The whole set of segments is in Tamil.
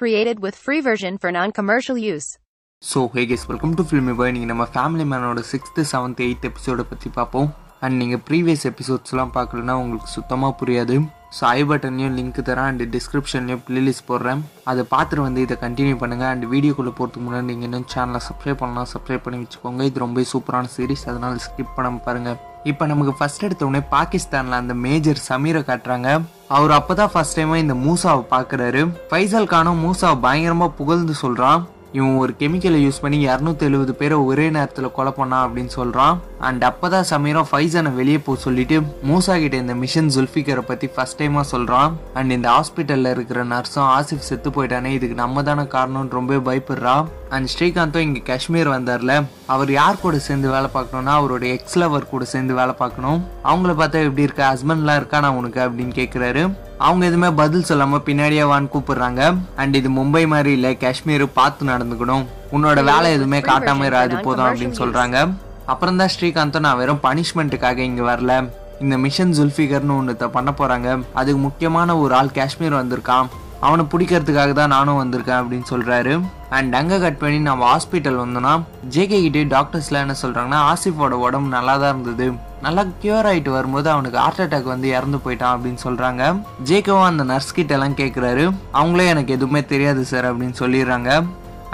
Created with free version for non-commercial use. So hey guys welcome to Filmy Boy நீங்கள் நம்ம ஃபேமிலி மேனோட சிக்ஸ்த்து செவன்த் எயித் எபிசோடை பற்றி பார்ப்போம். அண்ட் நீங்கள் ப்ரீவியஸ் எபிசோட்ஸ்லாம் பார்க்கலன்னா உங்களுக்கு சுத்தமாக புரியாது. ஸோ ஐ பட்டன்லையும் லிங்க் தரேன் அண்ட் டிஸ்கிரிப்ஷன்லையும் ப்ளேலிஸ்ட் போடுறேன். அதை பார்த்துட்டு வந்து இதை கண்டினியூ பண்ணுங்கள் அண்ட் வீடியோக்குள்ளே போகிறதுக்கு முன்னாடி நீங்கள் இன்னும் சேனலை சப்ஸ்கிரைப் பண்ணலாம் சப்ஸ்கிரைப் பண்ணி வச்சுக்கோங்க. இது ரொம்ப சூப்பரான சீரிஸ் அதனால் ஸ்கிப் பண்ணாமல் பாருங்கள் இப்போ நமக்கு ஃபர்ஸ்ட் எடுத்த உடனே பாகிஸ்தானில் அந்த மேஜர் சமீரை காட்டுறாங்க. அவர் அப்போ தான் ஃபர்ஸ்ட் டைமாக இந்த மூசாவை பார்க்குறாரு. ஃபைசல் கானும் மூசாவை பயங்கரமாக புகழ்ந்து சொல்கிறான் இவன் ஒரு கெமிக்கலை யூஸ் பண்ணி இரநூத்தி எழுபது பேரை ஒரே நேரத்தில் கொலை பண்ணான் அப்படின்னு சொல்கிறான் அண்ட் அப்பதான் சமீரம் ஃபைசனை வெளியே போக சொல்லிட்டு மூசா கிட்ட இந்த மிஷன் ஜுல்ஃபிகரை பற்றி ஃபர்ஸ்ட் டைமாக சொல்கிறான் அண்ட் இந்த ஹாஸ்பிட்டலில் இருக்கிற நர்ஸும் ஆசிஃப் செத்து போயிட்டானே இதுக்கு நம்ம தானே காரணம்னு ரொம்ப பயப்படுறா. அண்ட் ஸ்ரீகாந்தும் இங்கே காஷ்மீர் வந்தார்ல அவர் யார் கூட சேர்ந்து வேலை பார்க்கணும்னா அவரோட எக்ஸ் லவர் கூட சேர்ந்து வேலை பார்க்கணும். அவங்கள பார்த்தா எப்படி இருக்க ஹஸ்பண்ட்லாம் இருக்கா நான் உனக்கு அப்படின்னு கேட்குறாரு அவங்க எதுவுமே பதில் சொல்லாம பின்னாடியே வான்னு கூப்பிடுறாங்க. அண்ட் இது மும்பை மாதிரி இல்ல காஷ்மீர் பார்த்து நடந்துக்கணும். உன்னோட வேலை எதுவுமே காட்டாம இராது போதும் அப்படின்னு சொல்றாங்க. அப்புறம் தான் ஸ்ரீகாந்தும் நான் வெறும் பனிஷ்மெண்ட்டுக்காக இங்கே வரல. இந்த மிஷன் ஜுல்ஃபிகர்னு ஒன்று பண்ண போகிறாங்க அதுக்கு முக்கியமான ஒரு ஆள் காஷ்மீர் வந்திருக்கான். அவனை பிடிக்கிறதுக்காக தான் நானும் வந்திருக்கேன் அப்படின்னு சொல்கிறாரு அண்ட் அங்கே கட் பண்ணி நம்ம ஹாஸ்பிட்டல் வந்தோம்னா ஜேகே கிட்டே டாக்டர்ஸ்லாம் என்ன சொல்கிறாங்கன்னா ஆசிஃபோட உடம்பு நல்லா தான் இருந்தது. நல்லா கியூர் ஆகிட்டு வரும்போது அவனுக்கு ஹார்ட் அட்டாக் வந்து இறந்து போயிட்டான் அப்படின்னு சொல்கிறாங்க ஜேகேவும் அந்த நர்ஸ் கிட்ட எல்லாம் கேட்குறாரு அவங்களே எனக்கு எதுவுமே தெரியாது சார் அப்படின்னு சொல்லிடுறாங்க.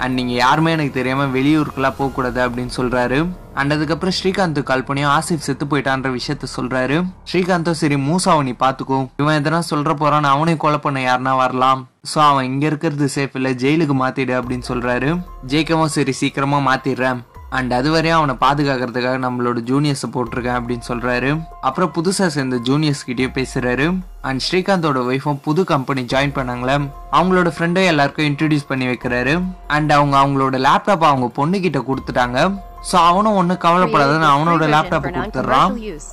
அண்ட் நீங்கள் யாருமே எனக்கு தெரியாமல் வெளியூருக்குலாம் போகக்கூடாது அப்படின்னு சொல்கிறாரு அண்ட் அதுக்கப்புறம் ஸ்ரீகாந்த் கால் பண்ணியும் ஆசிப் செத்து போயிட்டான்ற விஷயத்த சொல்றாரு. ஸ்ரீகாந்தும் சரி மூசாவை நீ பாத்துக்கோ. இவன் எதனா சொல்கிற போகிறான் அவனையும் கொலை பண்ண யாருனா வரலாம். ஸோ அவன் இங்கே இருக்கிறது சேஃப் இல்லை ஜெயிலுக்கு மாத்திடு அப்படின்னு சொல்கிறாரு ஜெயிக்கவும் சரி சீக்கிரமாக மாற்றிடுறேன் அண்ட் அது வரையும் அவனை பாதுகாக்கிறதுக்காக நம்மளோட ஜூனியர்ஸை போட்டிருக்கேன் அப்படின்னு சொல்றாரு. அப்புறம் புதுசாக சேர்ந்த ஜூனியர்ஸ் கிட்டயும் பேசுறாரு. அண்ட் ஸ்ரீகாந்தோட ஒய்ஃபும் புது கம்பெனி ஜாயின் பண்ணாங்களே. அவங்களோட ஃப்ரெண்டும் எல்லாருக்கும் இன்ட்ரடியூஸ் பண்ணி வைக்கிறாரு. அண்ட் அவங்க அவங்களோட லேப்டாப் அவங்க பொண்ணு கிட்ட கொடுத்துட்டாங்க. ஸோ அவனும் ஒன்றும் கவலைப்படாதுன்னு அவனோட லேப்டாப்பை கொடுத்துட்றான்.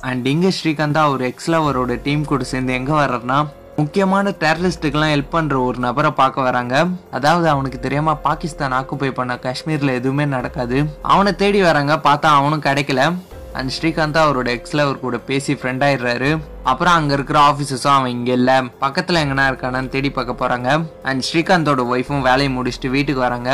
அண்ட் இங்கே ஸ்ரீகாந்தா அவர் எக்ஸ்லவரோட டீம் கூட சேர்ந்து எங்கே வர்றாருன்னா முக்கியமான டெரரிஸ்ட்டுக்கெல்லாம் ஹெல்ப் பண்ணுற ஒரு நபரை பார்க்க வராங்க. அதாவது அவனுக்கு தெரியாம பாகிஸ்தான் ஆக்குப்பை பண்ண காஷ்மீரில் எதுவுமே நடக்காது. அவனை தேடி வராங்க பார்த்தா அவனும் கிடைக்கல. அண்ட் ஸ்ரீகாந்தா அவரோட எக்ஸ்ல அவர் கூட பேசி ஃப்ரெண்ட் ஆயிடுறாரு. அப்புறம் அங்க இருக்கிற ஆஃபீஸர்ஸும் அவன் இங்க இல்ல. பக்கத்துல எங்கன்னா இருக்கானான்னு தேடி பார்க்க போறாங்க. அண்ட் ஸ்ரீகாந்தோட ஒய்ஃபும் வேலையை முடிச்சுட்டு வீட்டுக்கு வராங்க.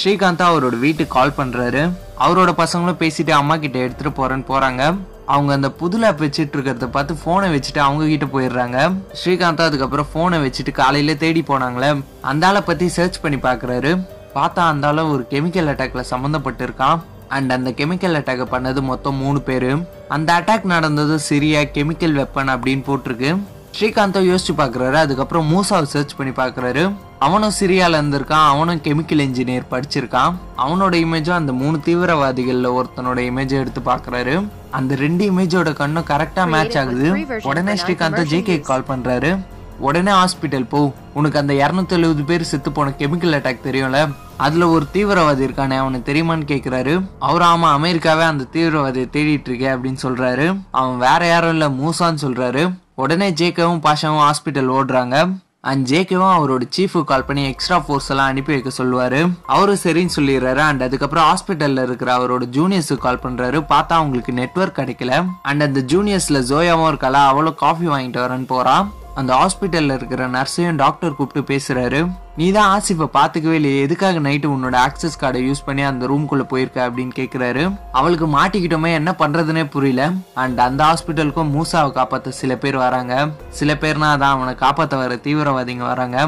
ஸ்ரீகாந்தா அவரோட வீட்டுக்கு கால் பண்ணுறாரு அவரோட பசங்களும் பேசிட்டு அம்மா கிட்ட எடுத்துட்டு போறேன்னு போறாங்க. அவங்க அந்த புது லேப் வச்சுட்டு இருக்கிறத பார்த்து ஃபோனை வச்சுட்டு அவங்க கிட்ட போயிடுறாங்க. ஸ்ரீகாந்தா அதுக்கப்புறம் ஃபோனை வச்சுட்டு காலையில தேடி போனாங்களே. அந்த ஆளை பத்தி சர்ச் பண்ணி பாக்குறாரு பார்த்தா அந்த ஒரு கெமிக்கல் அட்டாக்ல சம்மந்தப்பட்டிருக்கான் அண்ட் அந்த கெமிக்கல் அட்டாக் பண்ணது மொத்தம் மூணு பேர். அந்த அட்டாக் நடந்தது சிரியா கெமிக்கல் வெப்பன் அப்படின்னு போட்டிருக்கு. ஸ்ரீகாந்தா யோசிச்சு பார்க்குறாரு. அதுக்கப்புறம் மூசாவை சர்ச் பண்ணி பார்க்குறாரு. அவனும் சிரியால இருந்திருக்கான் அவனும் கெமிக்கல் இன்ஜினியர் படிச்சிருக்கான். அவனோட இமேஜும் அந்த மூணு தீவிரவாதிகள்ல ஒருத்தனோட இமேஜை எடுத்து பார்க்குறாரு அந்த ரெண்டு இமேஜோட கண்ணும் கரெக்டாக மேட்ச் ஆகுது. உடனே ஸ்ரீகாந்த் ஜேகே கால் பண்றாரு. உடனே ஹாஸ்பிட்டல் போ. உனக்கு அந்த இரநூத்தி எழுபது பேர் செத்து போன கெமிக்கல் அட்டாக் தெரியும்ல? அதுல ஒரு தீவிரவாதி இருக்கானே அவனுக்கு தெரியுமான்னு கேக்குறாரு. அவர் ஆமா அமெரிக்காவே அந்த தீவிரவாதியை தேடிட்டு இருக்கே அப்படின்னு சொல்றாரு. அவன் வேற யாரும் இல்ல மூசான்னு சொல்றாரு. உடனே ஜேக்கவும் பாஷாவும் ஹாஸ்பிட்டல் ஓடுறாங்க. அண்ட் ஜேகேவும் அவரோட சீஃபு கால் பண்ணி எக்ஸ்ட்ரா ஃபோர்ஸ் எல்லாம் அனுப்பி வைக்க சொல்லுவாரு. அவரும் சரின்னு சொல்லிடுறாரு. அண்ட் அதுக்கப்புறம் ஹாஸ்பிட்டல்ல இருக்கிற அவரோட ஜூனியர்ஸுக்கு கால் பண்றாரு. பார்த்தா அவங்களுக்கு நெட்ஒர்க் கிடைக்கல. அண்ட் அந்த ஜூனியர்ஸ்ல ஜோயாவும் இருக்காளா? அவளும் காஃபி வாங்கிட்டு வரேன்னு போறான் அந்த ஹாஸ்பிட்டலில் இருக்கிற நர்ஸையும் டாக்டர் கூப்பிட்டு பேசுகிறாரு நீ தான் ஆசிஃபை பார்த்துக்கவே இல்லையே எதுக்காக நைட்டு உன்னோட ஆக்சஸ் கார்டை யூஸ் பண்ணி அந்த ரூம்குள்ளே போயிருக்க அப்படின்னு கேட்குறாரு அவளுக்கு மாட்டிக்கிட்டோமே என்ன பண்ணுறதுனே புரியல. அண்ட் அந்த ஹாஸ்பிட்டலுக்கும் மூசாவை காப்பாற்ற சில பேர் வராங்க. சில பேர்னா அதான் அவனை காப்பாற்ற வர தீவிரவாதிங்க வராங்க.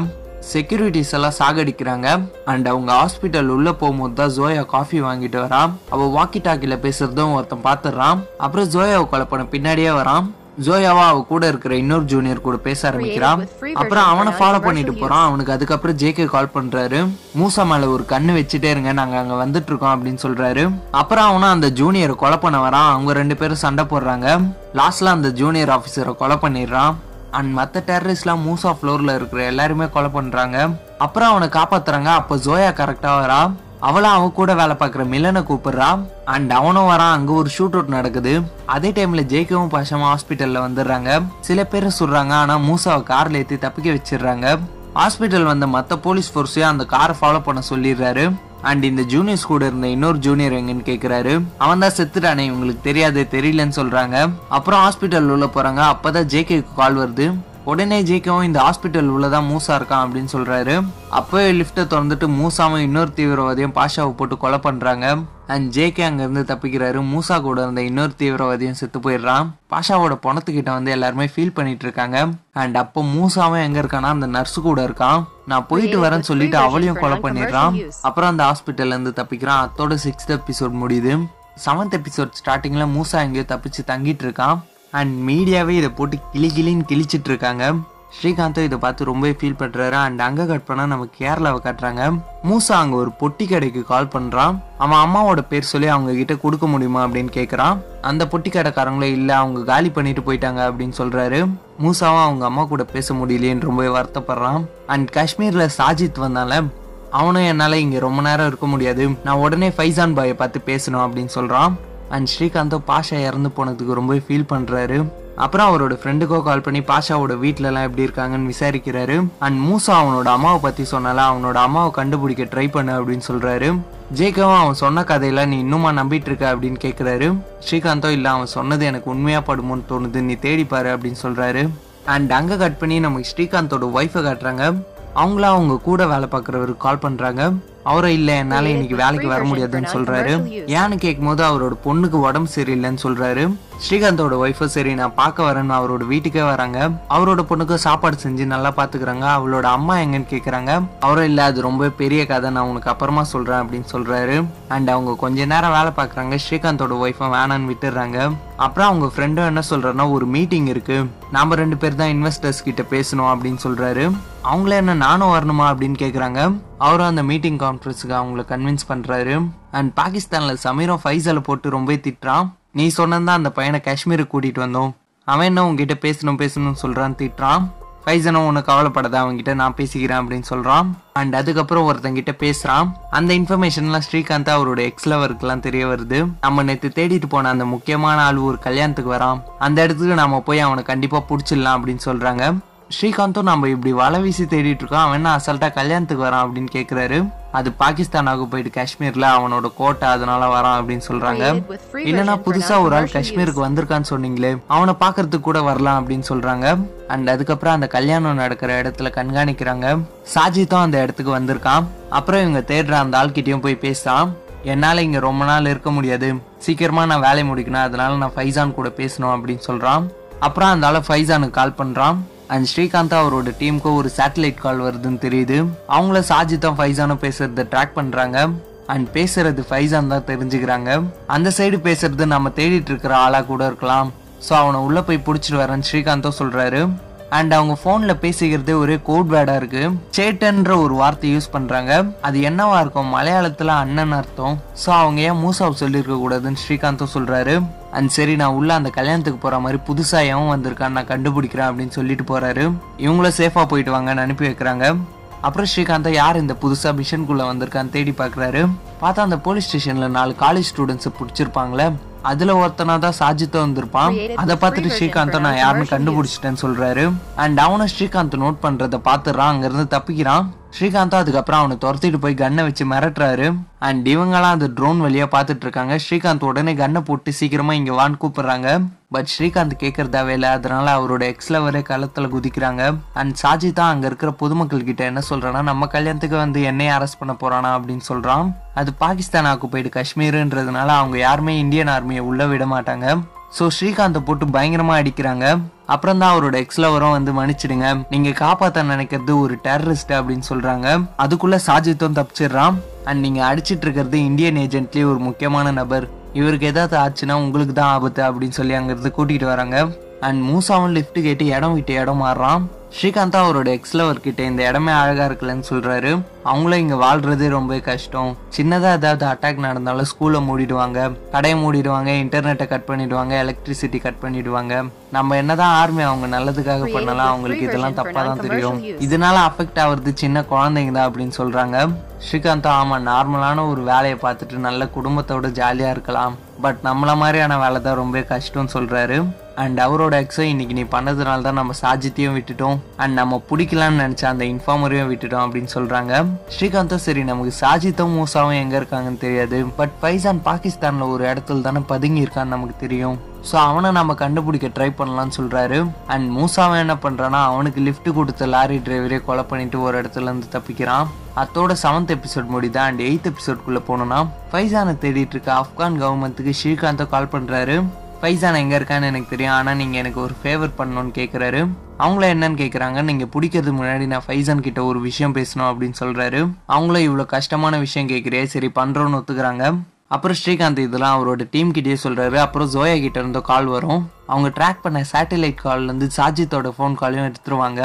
செக்யூரிட்டிஸ் எல்லாம் சாகடிக்கிறாங்க. அண்ட் அவங்க ஹாஸ்பிட்டல் உள்ள போகும்போது தான் ஜோயா காஃபி வாங்கிட்டு வரான். அவள் வாக்கி டாக்கில பேசுறதும் ஒருத்தன் பாத்துறான் அப்புறம் ஜோயாவை கொலை பண்ண பின்னாடியே வரான். ஜோயாவா அவ கூட இருக்கிற இன்னொரு ஜூனியர் கூட பேச ஆரம்பிக்கிறான். அப்புறம் அவனை ஃபாலோ பண்ணிட்டு போறான். அவனுக்கு அதுக்கப்புறம் ஜேகே கால் பண்றாரு. மூசா மேல ஒரு கண்ணு வச்சுட்டே இருங்க நாங்க அங்க வந்துட்டு இருக்கோம் அப்படின்னு சொல்றாரு. அப்புறம் அவனும் அந்த ஜூனியரை கொலை பண்ண வரான். அவங்க ரெண்டு பேரும் சண்டை போடுறாங்க. லாஸ்ட்ல அந்த ஜூனியர் ஆபீசரை கொலை பண்ணிடுறான். அண்ட் மற்ற டெரரிஸ்ட்லாம் மூசா ஃப்ளோரில் இருக்கிற எல்லாருமே கொலை பண்ணுறாங்க அப்புறம் அவனை காப்பாத்துறாங்க. அப்போ ஜோயா கரெக்டாக வரா. அவளும் அவன் கூட வேலை பார்க்குற மில்லனை கூப்பிடுறான் அண்ட் அவனும் வரான். அங்கே ஒரு ஷூட் அவுட் நடக்குது. அதே டைம்ல ஜேக்கவும் பாஷமா ஹாஸ்பிட்டலில் வந்துடுறாங்க. சில பேர் சொல்கிறாங்க ஆனால் மூசாவை கார்ல ஏற்றி தப்பிக்க வச்சிடுறாங்க. ஹாஸ்பிட்டல் வந்த மற்ற போலீஸ் ஃபோர்ஸையும் அந்த காரை ஃபாலோ பண்ண சொல்லிடுறாரு. அண்ட் இந்த ஜூனியர்ஸ் கூட இருந்த இன்னொரு ஜூனியர் எங்கன்னு கேட்குறாரு அவன் தான் செத்துட்டானே. இவங்களுக்கு தெரியாது தெரியலன்னு சொல்கிறாங்க அப்புறம் ஹாஸ்பிட்டல் உள்ள அப்போ தான் ஜேகேக்கு கால் வருது. உடனே ஜேக்கவும் இந்த ஹாஸ்பிட்டல் உள்ளதான் மூசா இருக்கான் அப்படின்னு சொல்றாரு. அப்பவே லிஃப்ட்டை திறந்துட்டு மூசாவும் இன்னொரு தீவிரவாதியும் பாஷாவை போட்டு கொலை பண்றாங்க. அண்ட் ஜேகே அங்கேருந்து தப்பிக்கிறாரு. மூசா கூட இருந்த இன்னொரு தீவிரவாதியும் செத்து போயிடுறான். பாஷாவோட பணத்துக்கிட்ட வந்து எல்லாருமே ஃபீல் பண்ணிட்டு இருக்காங்க. அண்ட் அப்போ மூசாவும் எங்க இருக்கானா அந்த நர்ஸு கூட இருக்கான். நான் போயிட்டு வரேன்னு சொல்லிட்டு அவளையும் கொலை பண்ணிடுறான். அப்புறம் அந்த ஹாஸ்பிட்டல்ல இருந்து தப்பிக்கிறான். அத்தோட சிக்ஸ்த் எபிசோட் முடியுது. செவன்த் எபிசோட் ஸ்டார்டிங்ல மூசா எங்கேயோ தப்பிச்சு தங்கிட்டு இருக்கான். அண்ட் மீடியாவே இதை போட்டு கிளி கிளின்னு கிழிச்சிட்டு இருக்காங்க ஸ்ரீகாந்தும் இதை பார்த்து ரொம்ப ஃபீல் பண்ணுறாரு அண்ட் அங்கே கட் பண்ணால் நம்ம கேரளாவை காட்டுறாங்க. மூசா அங்கே ஒரு பொட்டி கடைக்கு கால் பண்ணுறான் அவன் அம்மாவோட பேர் சொல்லி அவங்க கிட்ட கொடுக்க முடியுமா அப்படின்னு கேட்குறான் அந்த பொட்டி கடைக்காரங்களே இல்லை அவங்க காலி பண்ணிட்டு போயிட்டாங்க அப்படின்னு சொல்கிறாரு மூசாவும் அவங்க அம்மா கூட பேச முடியலையேன்னு ரொம்பவே வருத்தப்படுறான். அண்ட் காஷ்மீரில் சாஜித் வந்தால அவனும் என்னால் இங்கே ரொம்ப நேரம் இருக்க முடியாது. நான் உடனே ஃபைசான் பாயை பார்த்து பேசணும் அப்படின்னு சொல்கிறான் அண்ட் ஸ்ரீகாந்தோ பாஷா இறந்து போனதுக்கு ரொம்ப ஃபீல் பண்ணுறாரு அப்புறம் அவரோட ஃப்ரெண்டுக்கோ கால் பண்ணி பாஷாவோட வீட்டிலலாம் எப்படி இருக்காங்கன்னு விசாரிக்கிறாரு. அண்ட் மூசா அவனோட அம்மாவை பற்றி சொன்னால அவனோட அம்மாவை கண்டுபிடிக்க ட்ரை பண்ணு அப்படின்னு சொல்கிறாரு ஜேகவும் அவன் சொன்ன கதையெல்லாம் நீ இன்னுமா நம்பிட்டு இருக்க அப்படின்னு கேட்குறாரு ஸ்ரீகாந்தோ இல்லை அவன் சொன்னது எனக்கு உண்மையாக படுமோன்னு தோணுது நீ தேடிப்பாரு அப்படின்னு சொல்கிறாரு அண்ட் அங்கே கட் பண்ணி நமக்கு ஸ்ரீகாந்தோட ஒய்ஃபை காட்டுறாங்க. அவங்களாம் அவங்க கூட வேலை பார்க்குறவருக்கு கால் பண்ணுறாங்க அவரும் இல்ல என்னால இன்னைக்கு வேலைக்கு வர முடியாதுன்னு சொல்றாரு. ஏன்னு கேட்கும்போது அவரோட பொண்ணுக்கு உடம்பு சரியில்லைன்னு சொல்றாரு. ஸ்ரீகாந்தோட ஒய்ஃபும் சரி நான் பார்க்க வரேன்னு அவரோட வீட்டுக்கே வராங்க. அவரோட பொண்ணுக்கு சாப்பாடு செஞ்சு நல்லா பாத்துக்கிறாங்க. அவளோட அம்மா எங்கன்னு கேக்குறாங்க. அவரும் இல்ல அது ரொம்ப பெரிய கதை நான் உனக்கு அப்புறமா சொல்றேன் அப்படின்னு சொல்றாரு. அண்ட் அவங்க கொஞ்ச நேரம் வேலை பார்க்கறாங்க ஸ்ரீகாந்தோட ஒய்ஃபும் வேணான்னு விட்டுறாங்க. அப்புறம் அவங்க ஃப்ரெண்டும் என்ன சொல்றாருன்னா ஒரு மீட்டிங் இருக்கு. நாம ரெண்டு பேர் தான் இன்வெஸ்டர்ஸ் கிட்ட பேசணும் அப்படின்னு சொல்றாரு. அவங்கள என்ன நானும் வரணுமா அப்படின்னு கேக்குறாங்க. அவரும் அந்த மீட்டிங் கான்ஃபரன்ஸுக்கு அவங்கள கன்வின்ஸ் பண்ணுறாரு அண்ட் பாகிஸ்தானில் சமீரம் ஃபைசலை போட்டு ரொம்ப திட்டுறான். நீ சொன்னதான் அந்த பையனை காஷ்மீருக்கு கூட்டிகிட்டு வந்தோம். அவன் என்ன உங்ககிட்ட பேசணும் பேசணும்னு சொல்கிறான் திட்டுறான். ஃபைசனும் உனக்கு கவலைப்படாத அவங்ககிட்ட நான் பேசிக்கிறேன் அப்படின்னு சொல்கிறான் அண்ட் அதுக்கப்புறம் ஒருத்தங்கிட்ட பேசுகிறான் அந்த இன்ஃபர்மேஷன்லாம் ஸ்ரீகாந்த் அவரோட எக்ஸ் லவருக்குலாம் தெரிய வருது. நம்ம நேற்று தேடிட்டு போன அந்த முக்கியமான ஆள் ஒரு கல்யாணத்துக்கு வரான். அந்த இடத்துக்கு நம்ம போய் அவனை கண்டிப்பாக பிடிச்சிடலாம் அப்படின்னு சொல்கிறாங்க ஸ்ரீகாந்தும் நம்ம இப்படி வலை வீசி தேடிட்டு இருக்கோம். அவன் என்ன அசால்ட்டா கல்யாணத்துக்கு வரான் அப்படின்னு கேக்குறாரு. அது பாகிஸ்தானாக போயிட்டு காஷ்மீர்ல அவனோட கோட்டை அதனால வரான் அப்படின்னு சொல்றாங்க. இல்லனா புதுசா ஒரு ஆள் காஷ்மீருக்கு வந்திருக்கான்னு சொன்னீங்களே அவனை பாக்குறதுக்கு கூட வரலாம் அப்படின்னு சொல்றாங்க. அண்ட் அதுக்கப்புறம் அந்த கல்யாணம் நடக்கிற இடத்துல கண்காணிக்கிறாங்க. சாஜித்தும் அந்த இடத்துக்கு வந்திருக்கான். அப்புறம் இவங்க தேடுற அந்த ஆள்கிட்டயும் போய் பேசான் என்னால இங்க ரொம்ப நாள் இருக்க முடியாது. சீக்கிரமா நான் வேலையை முடிக்கணும். அதனால நான் ஃபைசான் கூட பேசணும் அப்படின்னு சொல்றான். அப்புறம் அந்த ஆள ஃபைசானுக்கு கால் பண்றான். அண்ட் ஸ்ரீகாந்தா அவரோட டீமுக்கு ஒரு சேட்டலைட் கால் வருதுன்னு தெரியுது. அவங்கள சாஜித்தும் ஃபைசானும் பேசுறத ட்ராக் பண்றாங்க. அண்ட் பேசுறது ஃபைசான் தான் தெரிஞ்சுக்கிறாங்க. அந்த சைடு பேசுறது நம்ம தேடிட்டு இருக்கிற ஆளா கூட இருக்கலாம். ஸோ அவனை உள்ள போய் பிடிச்சிட்டு வரேன்னு ஸ்ரீகாந்தும் சொல்றாரு. அண்ட் அவங்க ஃபோனில் பேசிக்கிறதே ஒரே கோட் வேர்டாக இருக்குது சேட்டன்ற ஒரு வார்த்தை யூஸ் பண்ணுறாங்க அது என்னவா இருக்கும்? மலையாளத்தில் அண்ணன் அர்த்தம். ஸோ அவங்க ஏன் மூசாவ் சொல்லியிருக்க கூடாதுன்னு ஸ்ரீகாந்தும் சொல்கிறாரு அண்ட் சரி நான் உள்ள அந்த கல்யாணத்துக்கு போகிற மாதிரி புதுசாக எவன் வந்திருக்கான்னு நான் கண்டுபிடிக்கிறேன் அப்படின்னு சொல்லிட்டு போகிறாரு இவங்களும் சேஃபாக போயிட்டு வாங்கன்னு அனுப்பி வைக்கிறாங்க. அப்புறம் ஸ்ரீகாந்தா யார் இந்த புதுசா மிஷனுக்குள்ள வந்திருக்கான்னு தேடி பாக்குறாரு பார்த்தா அந்த போலீஸ் ஸ்டேஷன்ல நாலு காலேஜ் ஸ்டூடெண்ட்ஸ் பிடிச்சிருப்பாங்களே அதுல ஒருத்தனா தான் சாஜித்தோ வந்திருப்பான். அதை பார்த்துட்டு ஸ்ரீகாந்தோ நான் யாருன்னு கண்டுபிடிச்சிட்டேன்னு சொல்றாரு. அண்ட் அவனும் ஸ்ரீகாந்த் நோட் பண்றத பாத்துறான் அங்க இருந்து தப்பிக்கிறான். ஸ்ரீகாந்தா அதுக்கப்புறம் அவனை துரத்திட்டு போய் கன்னை வச்சு மிரட்டுறாரு. அண்ட் இவங்கெல்லாம் அந்த ட்ரோன் வழியாக பார்த்துட்டு இருக்காங்க ஸ்ரீகாந்த் உடனே கன்னை போட்டு சீக்கிரமாக இங்கே வான்னு கூப்பிடுறாங்க. பட் ஸ்ரீகாந்த் கேட்கறதாவே இல்லை. அதனால அவரோட எக்ஸ்லவரே களத்தில் குதிக்கிறாங்க. அண்ட் சாஜி தான் அங்கே இருக்கிற பொதுமக்கள் கிட்ட என்ன சொல்கிறான்னா நம்ம கல்யாணத்துக்கு வந்து என்னைய அரெஸ்ட் பண்ண போகிறானா அப்படின்னு சொல்கிறான் அது பாகிஸ்தான் ஆக்குப்பைடு காஷ்மீருன்றதுனால அவங்க யாருமே இந்தியன் ஆர்மியை உள்ளே விட மாட்டாங்க. ஸோ ஸ்ரீகாந்தை போட்டு பயங்கரமாக அடிக்கிறாங்க. அப்புறம் தான் அவரோட எக்ஸ்லவரும் வந்து மன்னிச்சிடுங்க. நீங்க காப்பாத்த நினைக்கிறது ஒரு டெரரிஸ்ட் அப்படின்னு சொல்றாங்க. அதுக்குள்ள சாஜித்தும் தப்பிச்சிடுறான். அண்ட் நீங்க அடிச்சிட்டு இருக்கிறது இந்தியன் ஏஜென்ட்லேயே ஒரு முக்கியமான நபர். இவருக்கு ஏதாவது ஆச்சுன்னா உங்களுக்கு தான் ஆபத்து அப்படின்னு சொல்லி அங்கிருந்து கூட்டிட்டு வராங்க. அண்ட் மூசாவும் லிஃப்ட் கேட்டு இடம் விட்டு இடம் மாறுறான். ஸ்ரீகாந்தா அவரோட எக்ஸ்லவர் கிட்ட இந்த இடமே அழகா இருக்குல்லன்னு சொல்றாரு. அவங்களும் இங்க வாழ்றதே ரொம்ப கஷ்டம். சின்னதா ஏதாவது அட்டாக் நடந்தாலும் ஸ்கூலை மூடிடுவாங்க. கடையை மூடிடுவாங்க இன்டர்நெட்டை கட் பண்ணிடுவாங்க எலக்ட்ரிசிட்டி கட் பண்ணிடுவாங்க. நம்ம என்னதான் ஆர்மி அவங்க நல்லதுக்காக பண்ணலாம் அவங்களுக்கு இதெல்லாம் தப்பா தான் தெரியும். இதனால அஃபெக்ட் ஆகுறது சின்ன குழந்தைங்க தான் அப்படின்னு சொல்றாங்க. ஸ்ரீகாந்தா ஆமா நார்மலான ஒரு வேலையை பார்த்துட்டு நல்ல குடும்பத்தோட ஜாலியா இருக்கலாம். பட் நம்மளை மாதிரியான வேலை தான் ரொம்ப கஷ்டம்னு சொல்கிறாரு அண்ட் அவரோட எக்ஸை இன்னைக்கு நீ பண்ணதுனால தான் நம்ம சாஜித்தையும் விட்டுட்டோம். அண்ட் நம்ம பிடிக்கலாம்னு நினச்ச அந்த இன்ஃபார்மரையும் விட்டுட்டோம் அப்படின்னு சொல்கிறாங்க ஸ்ரீகாந்தும் சரி நமக்கு சாஜித்தும் மூசாவும் எங்கே இருக்காங்கன்னு தெரியாது. பட் பைசான் பாகிஸ்தானில் ஒரு இடத்துல தானே பதுங்கி இருக்கான்னு நமக்கு தெரியும். ஸோ அவனை நம்ம கண்டுபிடிக்க ட்ரை பண்ணலான்னு சொல்கிறாரு அண்ட் மூசாவன் என்ன பண்ணுறான்னா அவனுக்கு லிஃப்ட் கொடுத்த லாரி டிரைவரே கொலை பண்ணிட்டு ஒரு இடத்துல இருந்து தப்பிக்கிறான். அத்தோட செவன்த் எபிசோட் முடியுதா. அண்ட் எயித் எபிசோட்குள்ளே போனோன்னா ஃபைசானை தேடிட்டு இருக்க ஆப்கான் கவர்மெண்ட்டுக்கு ஸ்ரீகாந்தை கால் பண்ணுறாரு ஃபைசான் எங்கே இருக்கான்னு எனக்கு தெரியும். ஆனால் நீங்கள் எனக்கு ஒரு ஃபேவர் பண்ணணும்னு கேட்குறாரு அவங்கள என்னன்னு கேட்குறாங்க நீங்கள் பிடிக்கிறதுக்கு முன்னாடி நான் ஃபைசான் கிட்ட ஒரு விஷயம் பேசணும் அப்படின்னு சொல்கிறாரு அவங்களும் இவ்வளோ கஷ்டமான விஷயம் கேட்குறே சரி பண்ணுறோன்னு ஒத்துக்கிறாங்க. அப்புறம் ஸ்ரீகாந்த் இதெல்லாம் அவரோட டீம் கிட்டயே சொல்றாரு. அப்புறம் ஜோயா கிட்ட இருந்து கால் வரும். அவங்க ட்ராக் பண்ண சேட்டலைட் இருந்து சாஜித்தோட ஃபோன் காலையும் எடுத்துருவாங்க.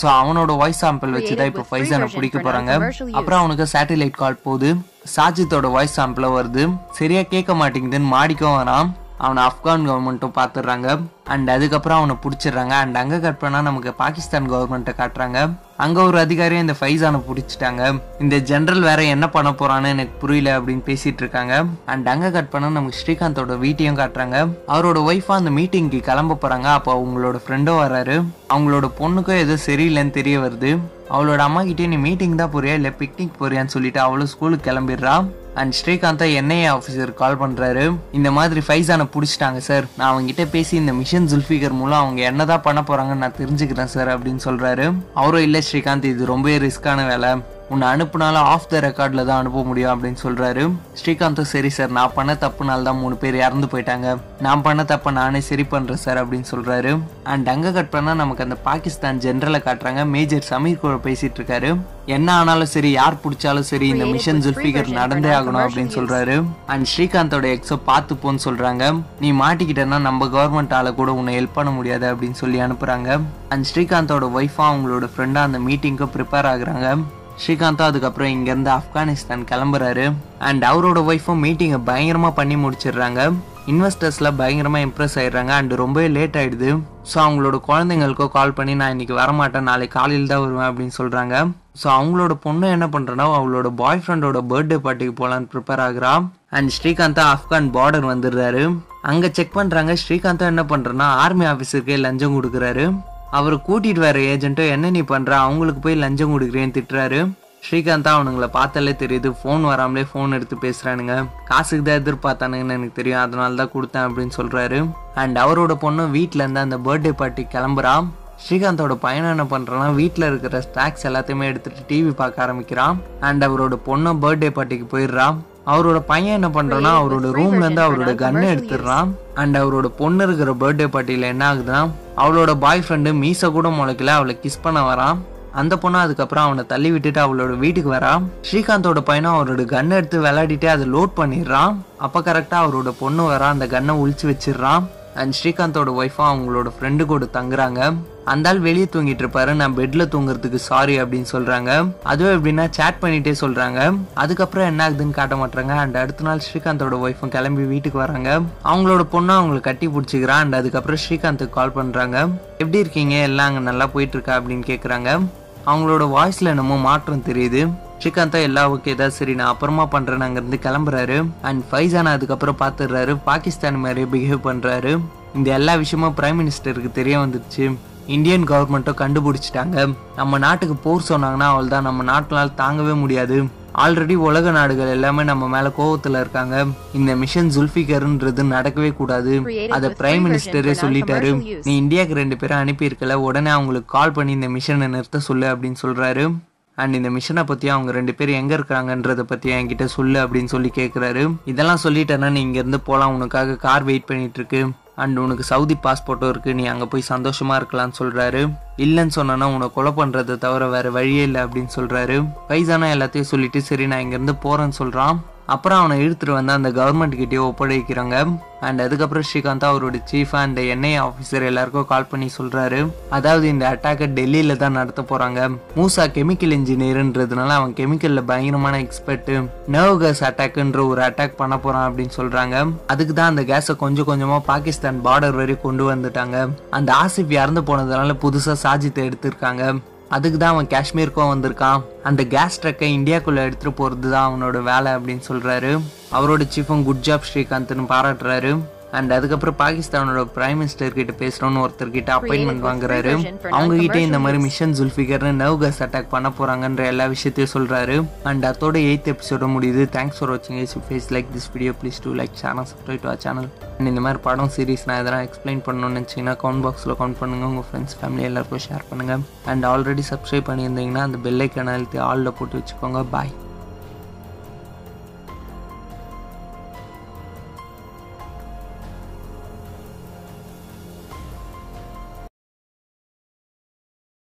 ஸோ அவனோட வாய்ஸ் சாம்பிள் வச்சு தான் இப்போ ஃபைசானை பிடிக்க போறாங்க. அப்புறம் அவனுக்கு சேட்டலைட் கால் போகுது. சாஜித்தோட வாய்ஸ் சாம்பிள் வருது. சரியா கேட்க மாட்டேங்குதுன்னு மாடிக்கும் வரான் அவனை ஆப்கான் கவர்மெண்ட்டும் பார்த்துடுறாங்க அண்ட் அதுக்கப்புறம் அவனை பிடிச்சிடுறாங்க. அண்ட் அங்கே கட் பண்ணால் நமக்கு பாகிஸ்தான் கவர்மெண்ட்டை காட்டுறாங்க. அங்கே ஒரு அதிகாரியும் இந்த ஃபைசானை பிடிச்சிட்டாங்க. இந்த ஜென்ரல் வேற என்ன பண்ண போறான்னு எனக்கு புரியல அப்படின்னு பேசிட்டு இருக்காங்க. அண்ட் அங்கே கட் பண்ண நமக்கு ஸ்ரீகாந்தோட வீட்டையும் காட்டுறாங்க. அவரோட ஒய்ஃபா அந்த மீட்டிங்க்கு கிளம்ப போறாங்க. அப்போ அவங்களோட ஃப்ரெண்டும் வராரு. அவங்களோட பொண்ணுக்கும் எதுவும் சரியில்லைன்னு தெரிய வருது. அவளோட அம்மா கிட்டே நீ மீட்டிங் தான் போறியா? இல்லை பிக்னிக் போறியான்னு சொல்லிட்டு அவளும் ஸ்கூலுக்கு கிளம்பிடுறா. அண்ட் ஸ்ரீகாந்தா என்ஐஏ ஆஃபீஸர் கால் பண்ணுறாரு இந்த மாதிரி ஃபைசானை பிடிச்சிட்டாங்க சார் நான் அவங்ககிட்ட பேசி இந்த மிஷன் ஜுல்ஃபிகர் மூலம் அவங்க என்னதான் பண்ண போகிறாங்கன்னு நான் தெரிஞ்சுக்கிறேன் சார் அப்படின்னு சொல்கிறாரு அவரும் இல்லை ஸ்ரீகாந்த் இது ரொம்பவே ரிஸ்க்கான வேலை. உன்னை அனுப்புனாலும் ஆஃப் த ரெக்கார்டில் தான் அனுப்ப முடியும் அப்படின்னு சொல்றாரு. ஸ்ரீகாந்தும் சரி சார் நான் பண்ண தப்புனால தான் மூணு பேர் இறந்து போயிட்டாங்க. நான் பண்ண தப்பை நானே சரி பண்றேன் சார் அப்படின்னு சொல்றாரு. அண்ட் அங்க கட் பண்ணா நமக்கு அந்த பாகிஸ்தான் ஜெனரலை காட்டுறாங்க. மேஜர் சமீர் கூட பேசிட்டு இருக்காரு. என்ன ஆனாலும் சரி யார் பிடிச்சாலும் சரி இந்த மிஷன் ஜுல்ஃபிகர் நடந்தே ஆகணும் அப்படின்னு சொல்றாரு. அண்ட் ஸ்ரீகாந்தோட எக்ஸோ பார்த்துப்போன்னு சொல்றாங்க. நீ மாட்டிக்கிட்டேன்னா நம்ம கவர்மெண்ட் ஆள கூட உன்னை ஹெல்ப் பண்ண முடியாது அப்படின்னு சொல்லி அனுப்புறாங்க. அண்ட் ஸ்ரீகாந்தோட ஒய்ஃபா அவங்களோட ஃப்ரெண்டா அந்த மீட்டிங்க்கு ப்ரிப்பேர் ஆகுறாங்க. ஸ்ரீகாந்தும் அதுக்கப்புறம் இங்கேருந்து ஆப்கானிஸ்தான் கிளம்புறாரு. அண்ட் அவரோட ஒய்ஃபும் மீட்டிங்கை பயங்கரமாக பண்ணி முடிச்சிடுறாங்க. இன்வெஸ்டர்ஸில் பயங்கரமாக இம்ப்ரெஸ் ஆயிடுறாங்க. அண்ட் ரொம்பவே லேட் ஆகிடுது ஸோ அவங்களோட குழந்தைங்களுக்கோ கால் பண்ணி நான் இன்னைக்கு வரமாட்டேன். நாளைக்கு காலையில் தான் வருவேன் அப்படின்னு சொல்கிறாங்க ஸோ அவங்களோட பொண்ணு என்ன பண்ணுறனா அவளோட பாய் ஃப்ரெண்டோட பர்த்டே பார்ட்டிக்கு போகலான்னு ப்ரிப்பேர் ஆகுறா. அண்ட் ஸ்ரீகாந்தா ஆப்கான் பார்டர் வந்துடுறாரு. அங்கே செக் பண்ணுறாங்க ஸ்ரீகாந்தா என்ன பண்ணுறனா ஆர்மி ஆஃபீஸருக்கே லஞ்சம் கொடுக்குறாரு. அவர் கூட்டிட்டு வர ஏஜென்ட்டும் என்ன நீ பண்ற? அவங்களுக்கு போய் லஞ்சம் கொடுக்குறேன்னு திட்டுறாரு. ஸ்ரீகாந்தா அவனுங்களை பார்த்தாலே தெரியுது. ஃபோன் வராமலே ஃபோன் எடுத்து பேசுறானுங்க. காசுக்கு தான் எதிர்பார்த்தானுங்கன்னு எனக்கு தெரியும். அதனால தான் கொடுத்தேன் அப்படின்னு சொல்றாரு. அண்ட் அவரோட பொண்ணு வீட்ல இருந்து அந்த பர்த்டே பார்ட்டி கிளம்புறா. ஸ்ரீகாந்தோட பையன் என்ன பண்றான்னா வீட்டில் இருக்கிற ஸ்நாக்ஸ் எல்லாத்தையுமே எடுத்துட்டு டிவி பார்க்க ஆரம்பிக்கிறான். அண்ட் அவரோட பொண்ணும் பர்த்டே பார்ட்டிக்கு போயிடுறான் அவரோட பையன் என்ன பண்றான்னா அவரோட ரூம்ல இருந்து அவரோட கன்னை எடுத்துடுறான். அண்ட் அவரோட பொண்ணு இருக்கிற பர்த்டே பார்ட்டியில என்ன ஆகுதுன்னா அவளோட பாய் ஃப்ரெண்டு மீசை கூட முளைக்கல. அவளை கிஸ் பண்ண வரான் அந்த பொண்ணு அதுக்கப்புறம் அவனை தள்ளி விட்டுட்டு அவளோட வீட்டுக்கு வரான் ஸ்ரீகாந்தோட பையனும் அவரோட கன் எடுத்து விளையாடிட்டு அதை லோட் பண்ணிடுறான். அப்போ கரெக்டாக அவரோட பொண்ணு வரான் அந்த கன்னை ஒழிச்சு வச்சிடுறான். அண்ட் ஸ்ரீகாந்தோட ஒய்ஃபாக அவங்களோட ஃப்ரெண்டு கூட தங்குறாங்க. அந்த ஆள் வெளியே தூங்கிட்டு இருப்பாரு. நான் பெட்ல தூங்குறதுக்கு சாரி அப்படின்னு சொல்றாங்க. அதுவும் எப்படின்னா சேட் பண்ணிட்டே சொல்றாங்க. அதுக்கப்புறம் என்ன ஆகுதுன்னு காட்ட மாட்டாங்க அண்ட் அடுத்த நாள் ஸ்ரீகாந்தோட ஒய்ஃபும் கிளம்பி வீட்டுக்கு வராங்க. அவங்களோட பொண்ணு அவங்களை கட்டி பிடிச்சிக்கிறான் அண்ட் அதுக்கப்புறம் ஸ்ரீகாந்துக்கு கால் பண்றாங்க. எப்படி இருக்கீங்க? எல்லாம் அங்கே நல்லா போயிட்டு இருக்கா? அப்படின்னு கேட்குறாங்க அவங்களோட வாய்ஸ்ல என்னமோ மாற்றம் தெரியுது. ஸ்ரீகாந்தா எல்லா ஓகே தான் சரி நான் அப்புறமா பண்றேன் அங்கேருந்து கிளம்புறாரு. அண்ட் ஃபைசானா அதுக்கப்புறம் பார்த்துடுறாரு பாகிஸ்தான் மாதிரியே பிஹேவ் பண்றாரு. இந்த எல்லா விஷயமும் பிரைம் மினிஸ்டருக்கு தெரிய வந்துருச்சு. இந்தியன் கவர்மெண்ட்டும் கண்டுபிடிச்சிட்டாங்க. நம்ம நாட்டுக்கு போர் சொன்னாங்கன்னா அவள் தான் நம்ம நாட்டினால் தாங்கவே முடியாது. ஆல்ரெடி உலக நாடுகள் எல்லாமே நம்ம மேல கோவத்துல இருக்காங்க. இந்த மிஷன் ஜுல்ஃபிகர்ன்றது நடக்கவே கூடாது. அத பிரைம் மினிஸ்டரே சொல்லிட்டாரு. நீ இந்தியாவுக்கு ரெண்டு பேரும் அனுப்பியிருக்கல உடனே அவங்களுக்கு கால் பண்ணி இந்த மிஷனை நிறுத்த சொல்லு அப்படின்னு சொல்றாரு. அண்ட் இந்த மிஷனை பத்தி அவங்க ரெண்டு பேரும் எங்க இருக்காங்கன்றத பத்தி என்கிட்ட சொல்லு அப்படின்னு சொல்லி கேக்குறாரு. இதெல்லாம் சொல்லிட்டேன்னா நீ இங்க இருந்து போலாம் உனக்காக கார் வெயிட் பண்ணிட்டு இருக்கு. அண்ட் உனக்கு சவுதி பாஸ்போர்ட்டும் இருக்குது நீ அங்கே போய் சந்தோஷமாக இருக்கலாம்னு சொல்கிறாரு இல்லைன்னு சொன்னா உன்னை கொலை பண்ணுறதை தவிர வேறு வழியே இல்லை அப்படின்னு சொல்கிறாரு பைசானா எல்லாத்தையும் சொல்லிவிட்டு சரி நான் இங்கேருந்து போகிறேன்னு சொல்கிறான் அப்புறம் அவனை இழுத்துட்டு வந்து அந்த கவர்மெண்ட்கிட்டயே ஒப்படைக்கிறாங்க. அண்ட் அதுக்கப்புறம் ஸ்ரீகாந்த் அவரோட சீஃப் அண்ட் என்ஐ ஆஃபீஸர் எல்லாருக்கும் கால் பண்ணி சொல்கிறாரு அதாவது இந்த அட்டாக்கை டெல்லியில் தான் நடத்த போகிறாங்க மூசா கெமிக்கல் இன்ஜினியருன்றதுனால அவன் கெமிக்கலில் பயங்கரமான எக்ஸ்பர்ட்டு நர்வ் கேஸ் அட்டாக்குன்ற ஒரு அட்டாக் பண்ண போகிறான் அப்படின்னு சொல்கிறாங்க அதுக்கு தான் அந்த கேஸை கொஞ்சம் கொஞ்சமாக பாகிஸ்தான் பார்டர் வரை கொண்டு வந்துட்டாங்க. அந்த ஆசிப் இறந்து போனதுனால புதுசாக சாஜித்தை எடுத்திருக்காங்க. அதுக்கு தான் அவன் காஷ்மீருக்கும் வந்திருக்கான். அந்த கேஸ் ட்ரக்கை இந்தியாக்குள்ளே எடுத்துகிட்டு போகிறது தான் அவனோட வேலை அப்படின்னு சொல்கிறாரு அவரோட சீஃபும் குட் ஜாப் ஸ்ரீகாந்த்னு பாராட்டுறாரு. அண்ட் அதுக்கப்புறம் பாகிஸ்தானோட பிரைம் மினிஸ்டர் கிட்ட பேசுறோம்னு ஒருத்தர் கிட்ட அப்பாயின்மெண்ட் வாங்குறாரு. அவங்க கிட்ட இந்த மாதிரி. மிஷன் ஜுல்ஃபிகர்னு நர்வ் கேஸ் அட்டாக் பண்ண போறாங்கன்ற எல்லா விஷயத்தையும் சொல்றாரு. அண்ட் அதோட எயித் எபிசோட முடியுது. தேங்க்ஸ் ஃபார் வாட்சிங் is face like this video please do like channel subscribe to channel and இந்த மாதிரி படம் சீரிஸ் நான் எதனா எக்ஸ்பிளைன் பண்ணணும்னு நினச்சிங்கன்னா கவுண்ட் பாக்ஸில் கவுண்ட் பண்ணுங்க. உங்கள் ஃப்ரெண்ட்ஸ் ஃபேமிலி எல்லாருக்கும் ஷேர் பண்ணுங்க. அண்ட் ஆல்ரெடி சப்ஸ்கிரைப் பண்ணியிருந்தீங்கன்னா அந்த பெல்லைக்கான அழுத்தி ஆலில் போட்டு வச்சுக்கோங்க. பாய்